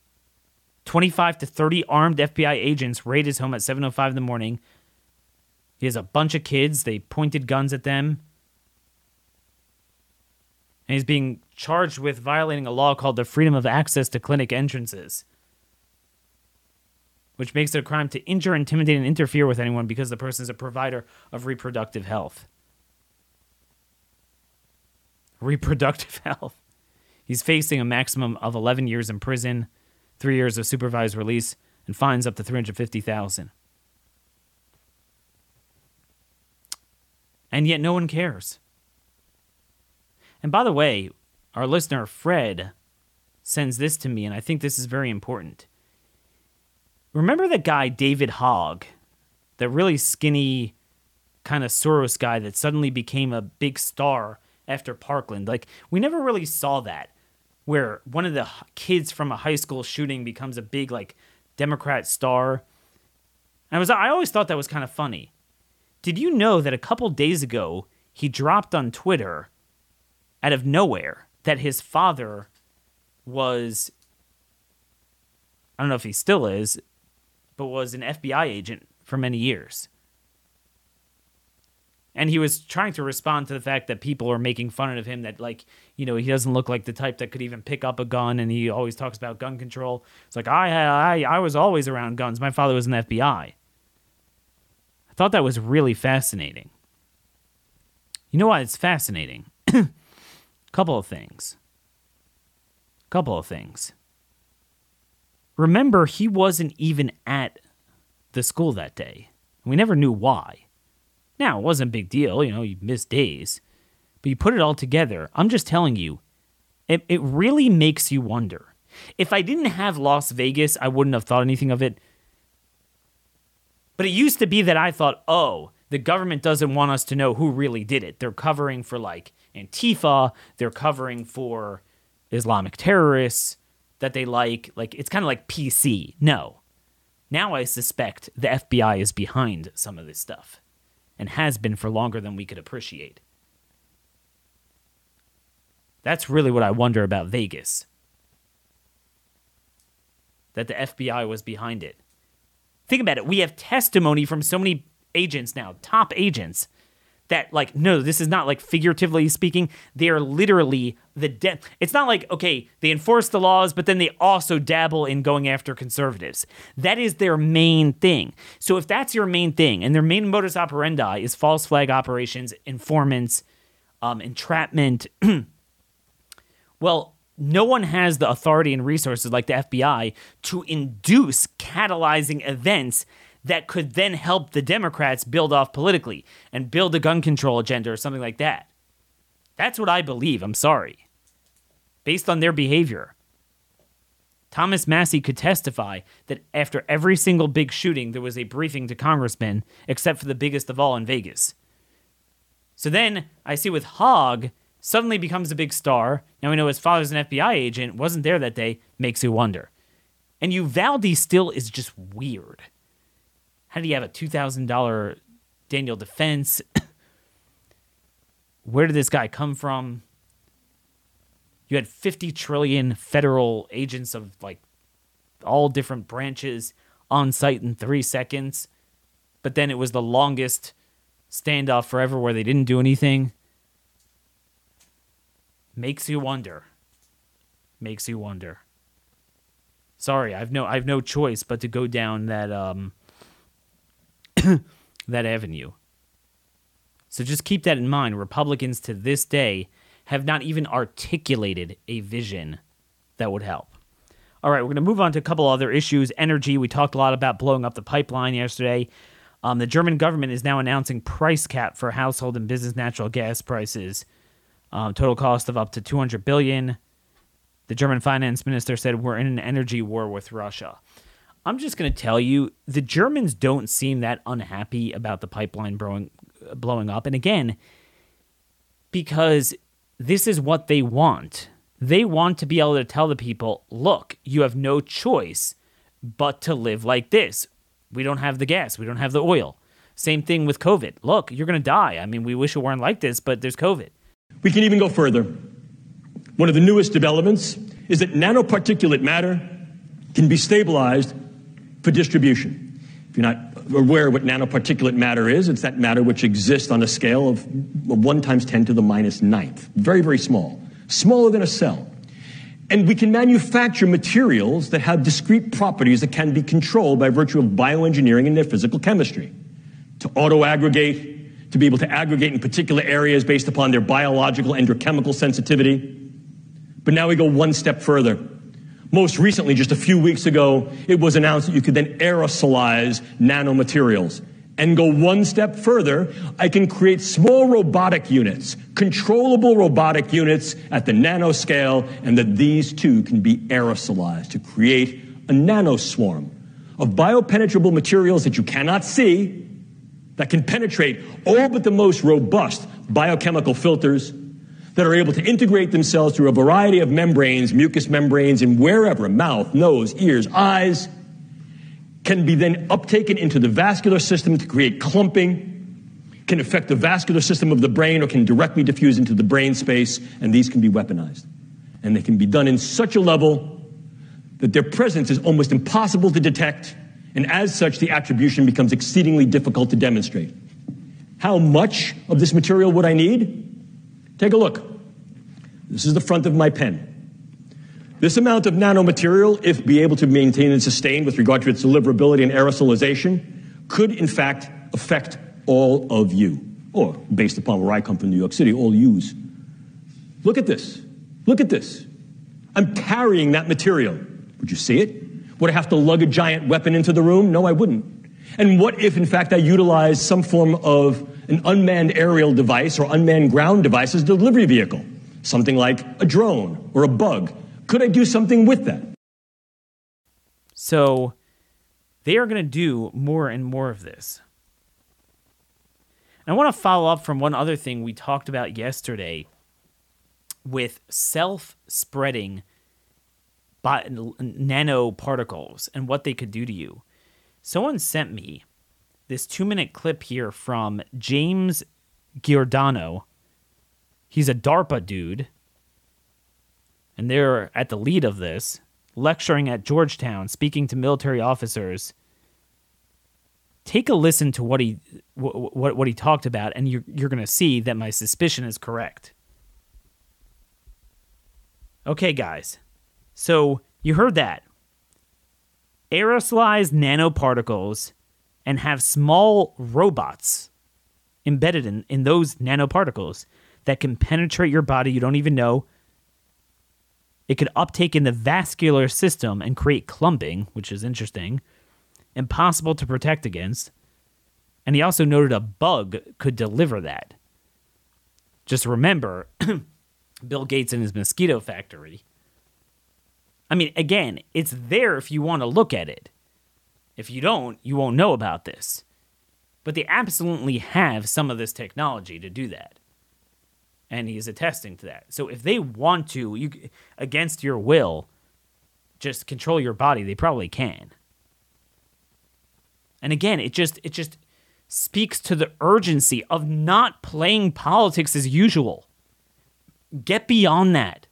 25 to 30 armed FBI agents raid his home at 7:05 in the morning. He has a bunch of kids. They pointed guns at them. And he's being charged with violating a law called the Freedom of Access to Clinic Entrances, which makes it a crime to injure, intimidate, and interfere with anyone because the person is a provider of reproductive health. Reproductive health. He's facing a maximum of 11 years in prison, three years of supervised release, and fines up to 350000 And yet no one cares. And by the way, our listener Fred sends this to me, and I think this is very important. Remember the guy David Hogg, the really skinny kind of Soros guy that suddenly became a big star after Parkland? Like we never really saw that, where one of the kids from a high school shooting becomes a big like Democrat star. I was I always thought that was kind of funny. Did you know that a couple days ago he dropped on Twitter out of nowhere that his father was I don't know if he still is, but was an FBI agent for many years. And he was trying to respond to the fact that people are making fun of him that, like, you know, he doesn't look like the type that could even pick up a gun. And he always talks about gun control. It's like, I, I, I was always around guns. My father was the FBI. I thought that was really fascinating. You know why it's fascinating? Couple of things. Couple of things. Remember, he wasn't even at the school that day. We never knew why. Now, it wasn't a big deal, you know, you missed days. But you put it all together, I'm just telling you, it, it really makes you wonder. If I didn't have Las Vegas, I wouldn't have thought anything of it. But it used to be that I thought, oh, the government doesn't want us to know who really did it. They're covering for like Antifa, they're covering for Islamic terrorists that they like. Like it's kind of like PC. No. Now I suspect the FBI is behind some of this stuff and has been for longer than we could appreciate. That's really what I wonder about Vegas. That the FBI was behind it. Think about it. We have testimony from so many agents now, top agents, that like no this is not like figuratively speaking they are literally the de- it's not like okay they enforce the laws but then they also dabble in going after conservatives. That is their main thing. So if that's your main thing and their main modus operandi is false flag operations informants um, entrapment well no one has the authority and resources like the FBI to induce catalyzing events that could then help the Democrats build off politically and build a gun control agenda or something like that. That's what I believe. I'm sorry. Based on their behavior. Thomas Massey could testify that after every single big shooting, there was a briefing to congressmen, except for the biggest of all in Vegas. So then I see with Hogg, suddenly becomes a big star. Now we know his father's an FBI agent, wasn't there that day, makes you wonder. And Uvalde still is just weird. How did he have a $2,000 Daniel defense? Where did this guy come from? You had 50 trillion federal agents of like all different branches on site in three seconds. But then it was the longest standoff forever where they didn't do anything. Makes you wonder. Makes you wonder. Sorry, I've no I've no choice but to go down that um that avenue. So just keep that in mind. Republicans to this day have not even articulated a vision that would help. All right, we're going to move on to a couple other issues. Energy, we talked a lot about blowing up the pipeline yesterday. Um, the German government is now announcing price cap for household and business natural gas prices. Um, total cost of up to 200 billion. The German finance minister said we're in an energy war with Russia. I'm just going to tell you the Germans don't seem that unhappy about the pipeline blowing, blowing up. And again, because this is what they want. They want to be able to tell the people, look, you have no choice but to live like this. We don't have the gas, we don't have the oil. Same thing with COVID. Look, you're going to die. I mean, we wish it weren't like this, but there's COVID. We can even go further. One of the newest developments is that nanoparticulate matter can be stabilized for distribution. If you're not aware of what nanoparticulate matter is, it's that matter which exists on a scale of 1 times 10 to the minus ninth. Very, very small. Smaller than a cell. And we can manufacture materials that have discrete properties that can be controlled by virtue of bioengineering and their physical chemistry. To auto aggregate, to be able to aggregate in particular areas based upon their biological and chemical sensitivity. But now we go one step further. Most recently, just a few weeks ago, it was announced that you could then aerosolize nanomaterials. And go one step further, I can create small robotic units, controllable robotic units at the nanoscale, and that these too can be aerosolized to create a nanoswarm of biopenetrable materials that you cannot see, that can penetrate all but the most robust biochemical filters that are able to integrate themselves through a variety of membranes, mucous membranes, and wherever, mouth, nose, ears, eyes, can be then uptaken into the vascular system to create clumping, can affect the vascular system of the brain, or can directly diffuse into the brain space, and these can be weaponized. And they can be done in such a level that their presence is almost impossible to detect, and as such, the attribution becomes exceedingly difficult to demonstrate. How much of this material would I need? Take a look. This is the front of my pen. This amount of nanomaterial, if be able to maintain and sustain with regard to its deliverability and aerosolization, could in fact affect all of you, or based upon where I come from, New York City, all yous. Look at this. Look at this. I'm carrying that material. Would you see it? Would I have to lug a giant weapon into the room? No, I wouldn't. And what if, in fact, I utilized some form of an unmanned aerial device or unmanned ground device as a delivery vehicle? Something like a drone or a bug. Could I do something with that? So they are going to do more and more of this. And I want to follow up from one other thing we talked about yesterday with self spreading nanoparticles and what they could do to you. Someone sent me this two minute clip here from James Giordano. He's a DARPA dude. And they're at the lead of this, lecturing at Georgetown, speaking to military officers. Take a listen to what he what what he talked about, and you're you're to see that my suspicion is correct. Okay, guys. So you heard that. Aerosolized nanoparticles and have small robots embedded in, in those nanoparticles that can penetrate your body. You don't even know. It could uptake in the vascular system and create clumping, which is interesting, impossible to protect against. And he also noted a bug could deliver that. Just remember Bill Gates and his mosquito factory I mean, again, it's there if you want to look at it. If you don't, you won't know about this. But they absolutely have some of this technology to do that. And he's attesting to that. So if they want to, you against your will, just control your body, they probably can. And again, it just it just speaks to the urgency of not playing politics as usual. Get beyond that.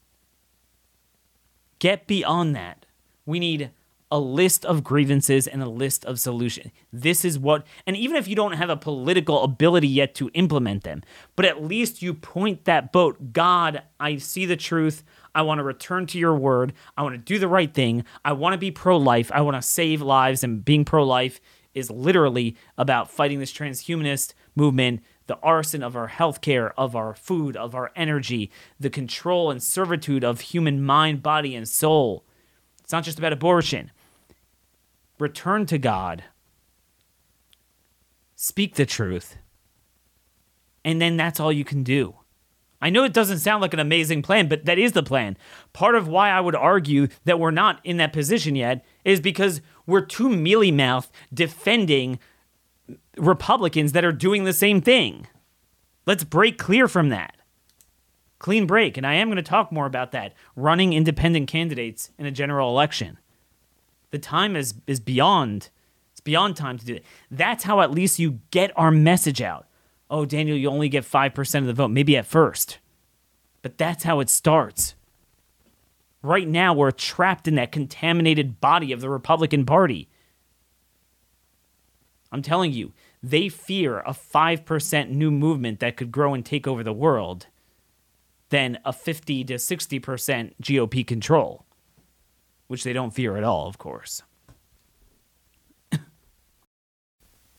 Get beyond that. We need a list of grievances and a list of solutions. This is what, and even if you don't have a political ability yet to implement them, but at least you point that boat God, I see the truth. I want to return to your word. I want to do the right thing. I want to be pro life. I want to save lives. And being pro life is literally about fighting this transhumanist movement the arson of our healthcare, of our food, of our energy, the control and servitude of human mind, body, and soul. It's not just about abortion. Return to God. Speak the truth. And then that's all you can do. I know it doesn't sound like an amazing plan, but that is the plan. Part of why I would argue that we're not in that position yet is because we're too mealy mouthed defending Republicans that are doing the same thing. Let's break clear from that. Clean break. And I am going to talk more about that running independent candidates in a general election. The time is, is beyond. It's beyond time to do it. That's how at least you get our message out. Oh, Daniel, you only get 5% of the vote, maybe at first. But that's how it starts. Right now, we're trapped in that contaminated body of the Republican Party. I'm telling you, they fear a 5% new movement that could grow and take over the world than a 50 to 60% GOP control, which they don't fear at all, of course.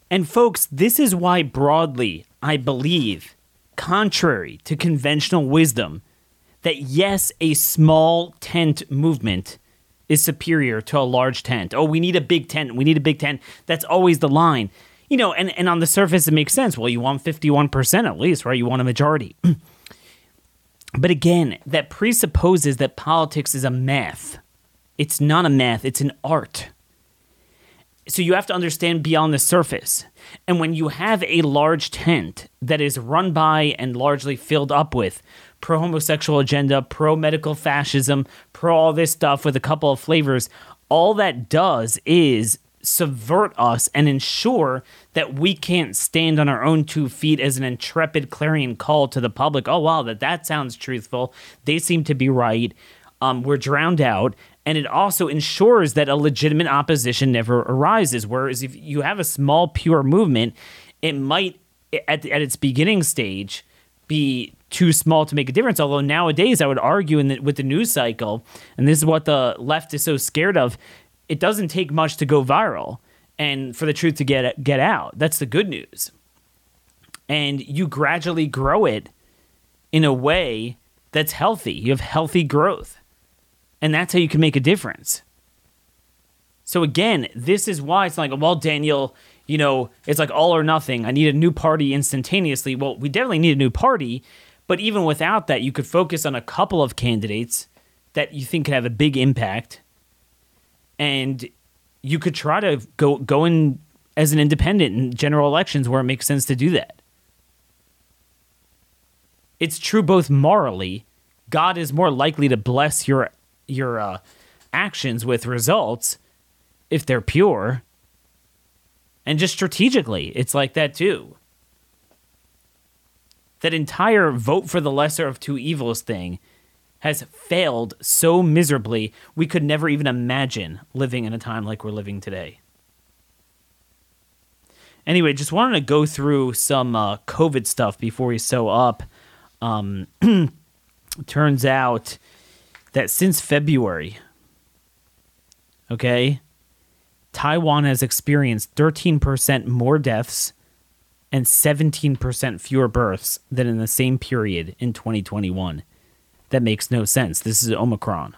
and folks, this is why broadly I believe, contrary to conventional wisdom, that yes, a small tent movement is superior to a large tent. Oh, we need a big tent. We need a big tent. That's always the line. You know, and, and on the surface, it makes sense. Well, you want 51% at least, right? You want a majority. but again, that presupposes that politics is a math. It's not a math, it's an art. So you have to understand beyond the surface. And when you have a large tent that is run by and largely filled up with pro homosexual agenda, pro medical fascism, pro all this stuff with a couple of flavors, all that does is subvert us and ensure that we can't stand on our own two feet as an intrepid clarion call to the public. Oh, wow, that, that sounds truthful. They seem to be right. Um, we're drowned out. And it also ensures that a legitimate opposition never arises. Whereas if you have a small, pure movement, it might, at, at its beginning stage, be too small to make a difference. Although nowadays, I would argue in the, with the news cycle, and this is what the left is so scared of, it doesn't take much to go viral and for the truth to get get out. That's the good news. And you gradually grow it in a way that's healthy. You have healthy growth. And that's how you can make a difference. So again, this is why it's like, well, Daniel, you know, it's like all or nothing. I need a new party instantaneously. Well, we definitely need a new party, but even without that, you could focus on a couple of candidates that you think could have a big impact. And you could try to go go in as an independent in general elections where it makes sense to do that. It's true both morally, God is more likely to bless your your uh, actions with results if they're pure. And just strategically, it's like that too. That entire vote for the lesser of two evils thing has failed so miserably, we could never even imagine living in a time like we're living today. Anyway, just wanted to go through some uh, COVID stuff before we sew up. Um, turns out that since February, okay, Taiwan has experienced 13% more deaths and 17% fewer births than in the same period in 2021. That makes no sense. This is Omicron.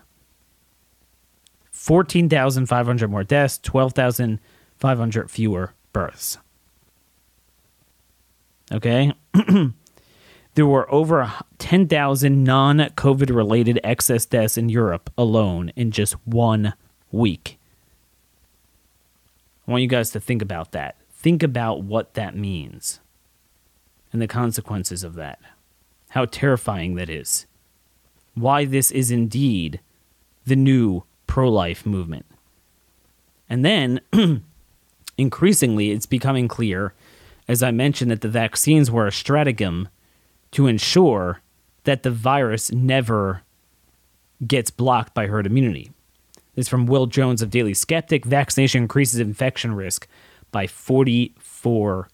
14,500 more deaths, 12,500 fewer births. Okay? there were over 10,000 non COVID related excess deaths in Europe alone in just one week. I want you guys to think about that. Think about what that means and the consequences of that. How terrifying that is why this is indeed the new pro life movement. And then, increasingly, it's becoming clear, as I mentioned, that the vaccines were a stratagem to ensure that the virus never gets blocked by herd immunity. This is from Will Jones of Daily Skeptic. Vaccination increases infection risk by 44%.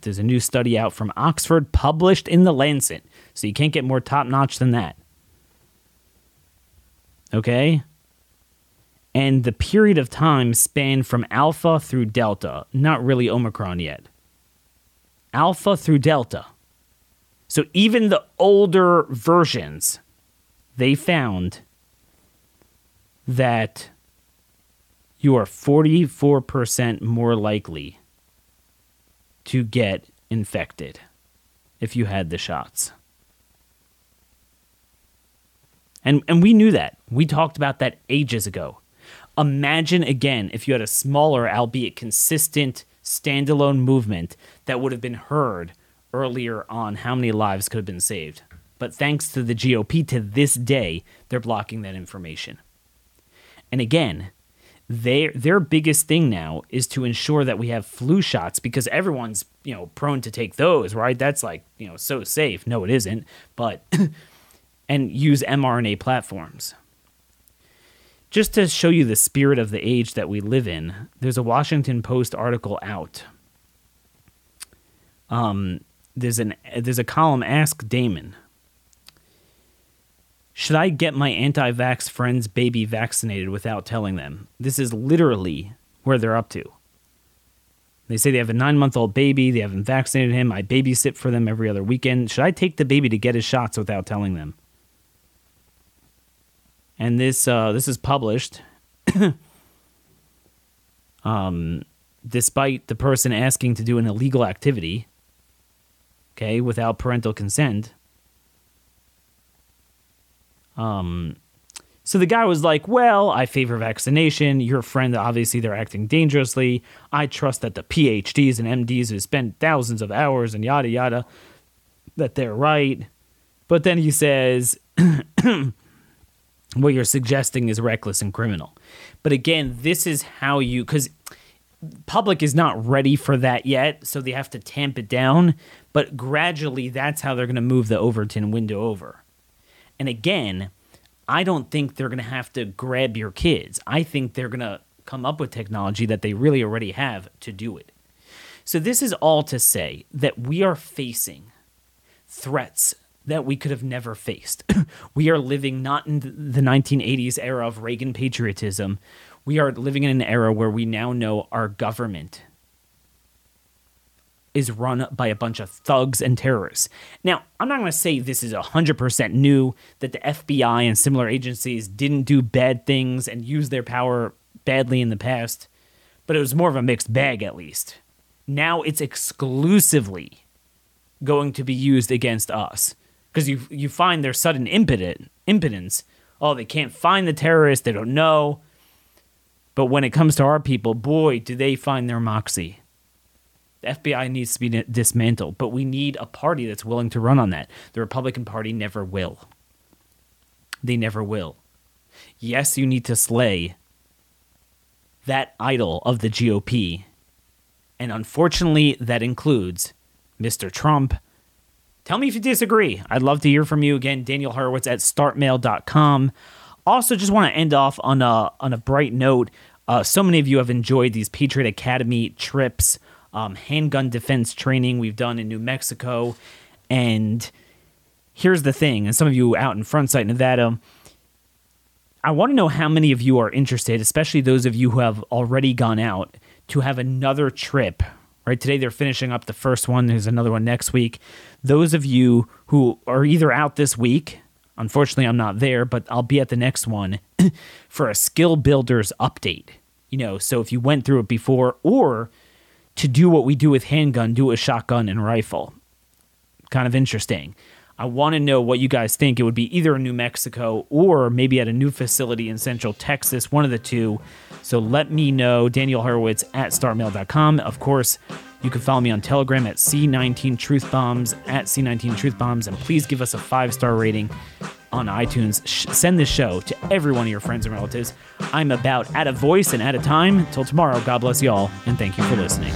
There's a new study out from Oxford published in The Lancet, so you can't get more top notch than that. Okay? And the period of time spanned from Alpha through Delta, not really Omicron yet. Alpha through Delta. So even the older versions, they found that you are 44% more likely to get infected if you had the shots. And and we knew that. We talked about that ages ago. Imagine again if you had a smaller, albeit consistent, standalone movement that would have been heard earlier on how many lives could have been saved. But thanks to the GOP to this day, they're blocking that information. And again, their their biggest thing now is to ensure that we have flu shots because everyone's, you know, prone to take those, right? That's like, you know, so safe. No, it isn't. But and use mRNA platforms. Just to show you the spirit of the age that we live in, there's a Washington Post article out. Um, there's an there's a column Ask Damon. Should I get my anti-vax friend's baby vaccinated without telling them? This is literally where they're up to. They say they have a nine month old baby. They haven't vaccinated him. I babysit for them every other weekend. Should I take the baby to get his shots without telling them? And this uh, this is published. um, despite the person asking to do an illegal activity, okay, without parental consent. Um, so the guy was like, "Well, I favor vaccination. Your friend, obviously, they're acting dangerously. I trust that the PhDs and MDs who spent thousands of hours and yada yada, that they're right." But then he says. what you're suggesting is reckless and criminal. But again, this is how you because public is not ready for that yet, so they have to tamp it down. But gradually, that's how they're going to move the Overton window over. And again, I don't think they're going to have to grab your kids. I think they're going to come up with technology that they really already have to do it. So, this is all to say that we are facing threats that we could have never faced. we are living not in the 1980s era of Reagan patriotism. We are living in an era where we now know our government is run by a bunch of thugs and terrorists. Now, I'm not going to say this is 100% new, that the FBI and similar agencies didn't do bad things and use their power badly in the past, but it was more of a mixed bag at least. Now it's exclusively going to be used against us because you you find their sudden impotent impotence. Oh, they can't find the terrorists. They don't know. But when it comes to our people, boy, do they find their moxie. The FBI needs to be dismantled, but we need a party that's willing to run on that. The Republican Party never will. They never will. Yes, you need to slay that idol of the GOP. And unfortunately, that includes Mr. Trump Tell me if you disagree. I'd love to hear from you again. Daniel Horowitz at startmail.com. Also, just want to end off on a on a bright note. Uh, so many of you have enjoyed these Patriot Academy trips, um, handgun defense training we've done in New Mexico, and here's the thing. And some of you out in Front Sight, Nevada, I want to know how many of you are interested, especially those of you who have already gone out, to have another trip right? Today they're finishing up the first one. There's another one next week. Those of you who are either out this week, unfortunately I'm not there, but I'll be at the next one for a skill builders update. You know, so if you went through it before or to do what we do with handgun, do a shotgun and rifle. Kind of interesting. I want to know what you guys think. It would be either in New Mexico or maybe at a new facility in Central Texas, one of the two. So let me know. Daniel Horowitz at startmail.com. Of course, you can follow me on Telegram at C19 Truth Bombs, at C19 Truth Bombs, and please give us a five star rating on iTunes. Sh- send this show to every one of your friends and relatives. I'm about out of voice and out of time. Till tomorrow, God bless y'all, and thank you for listening.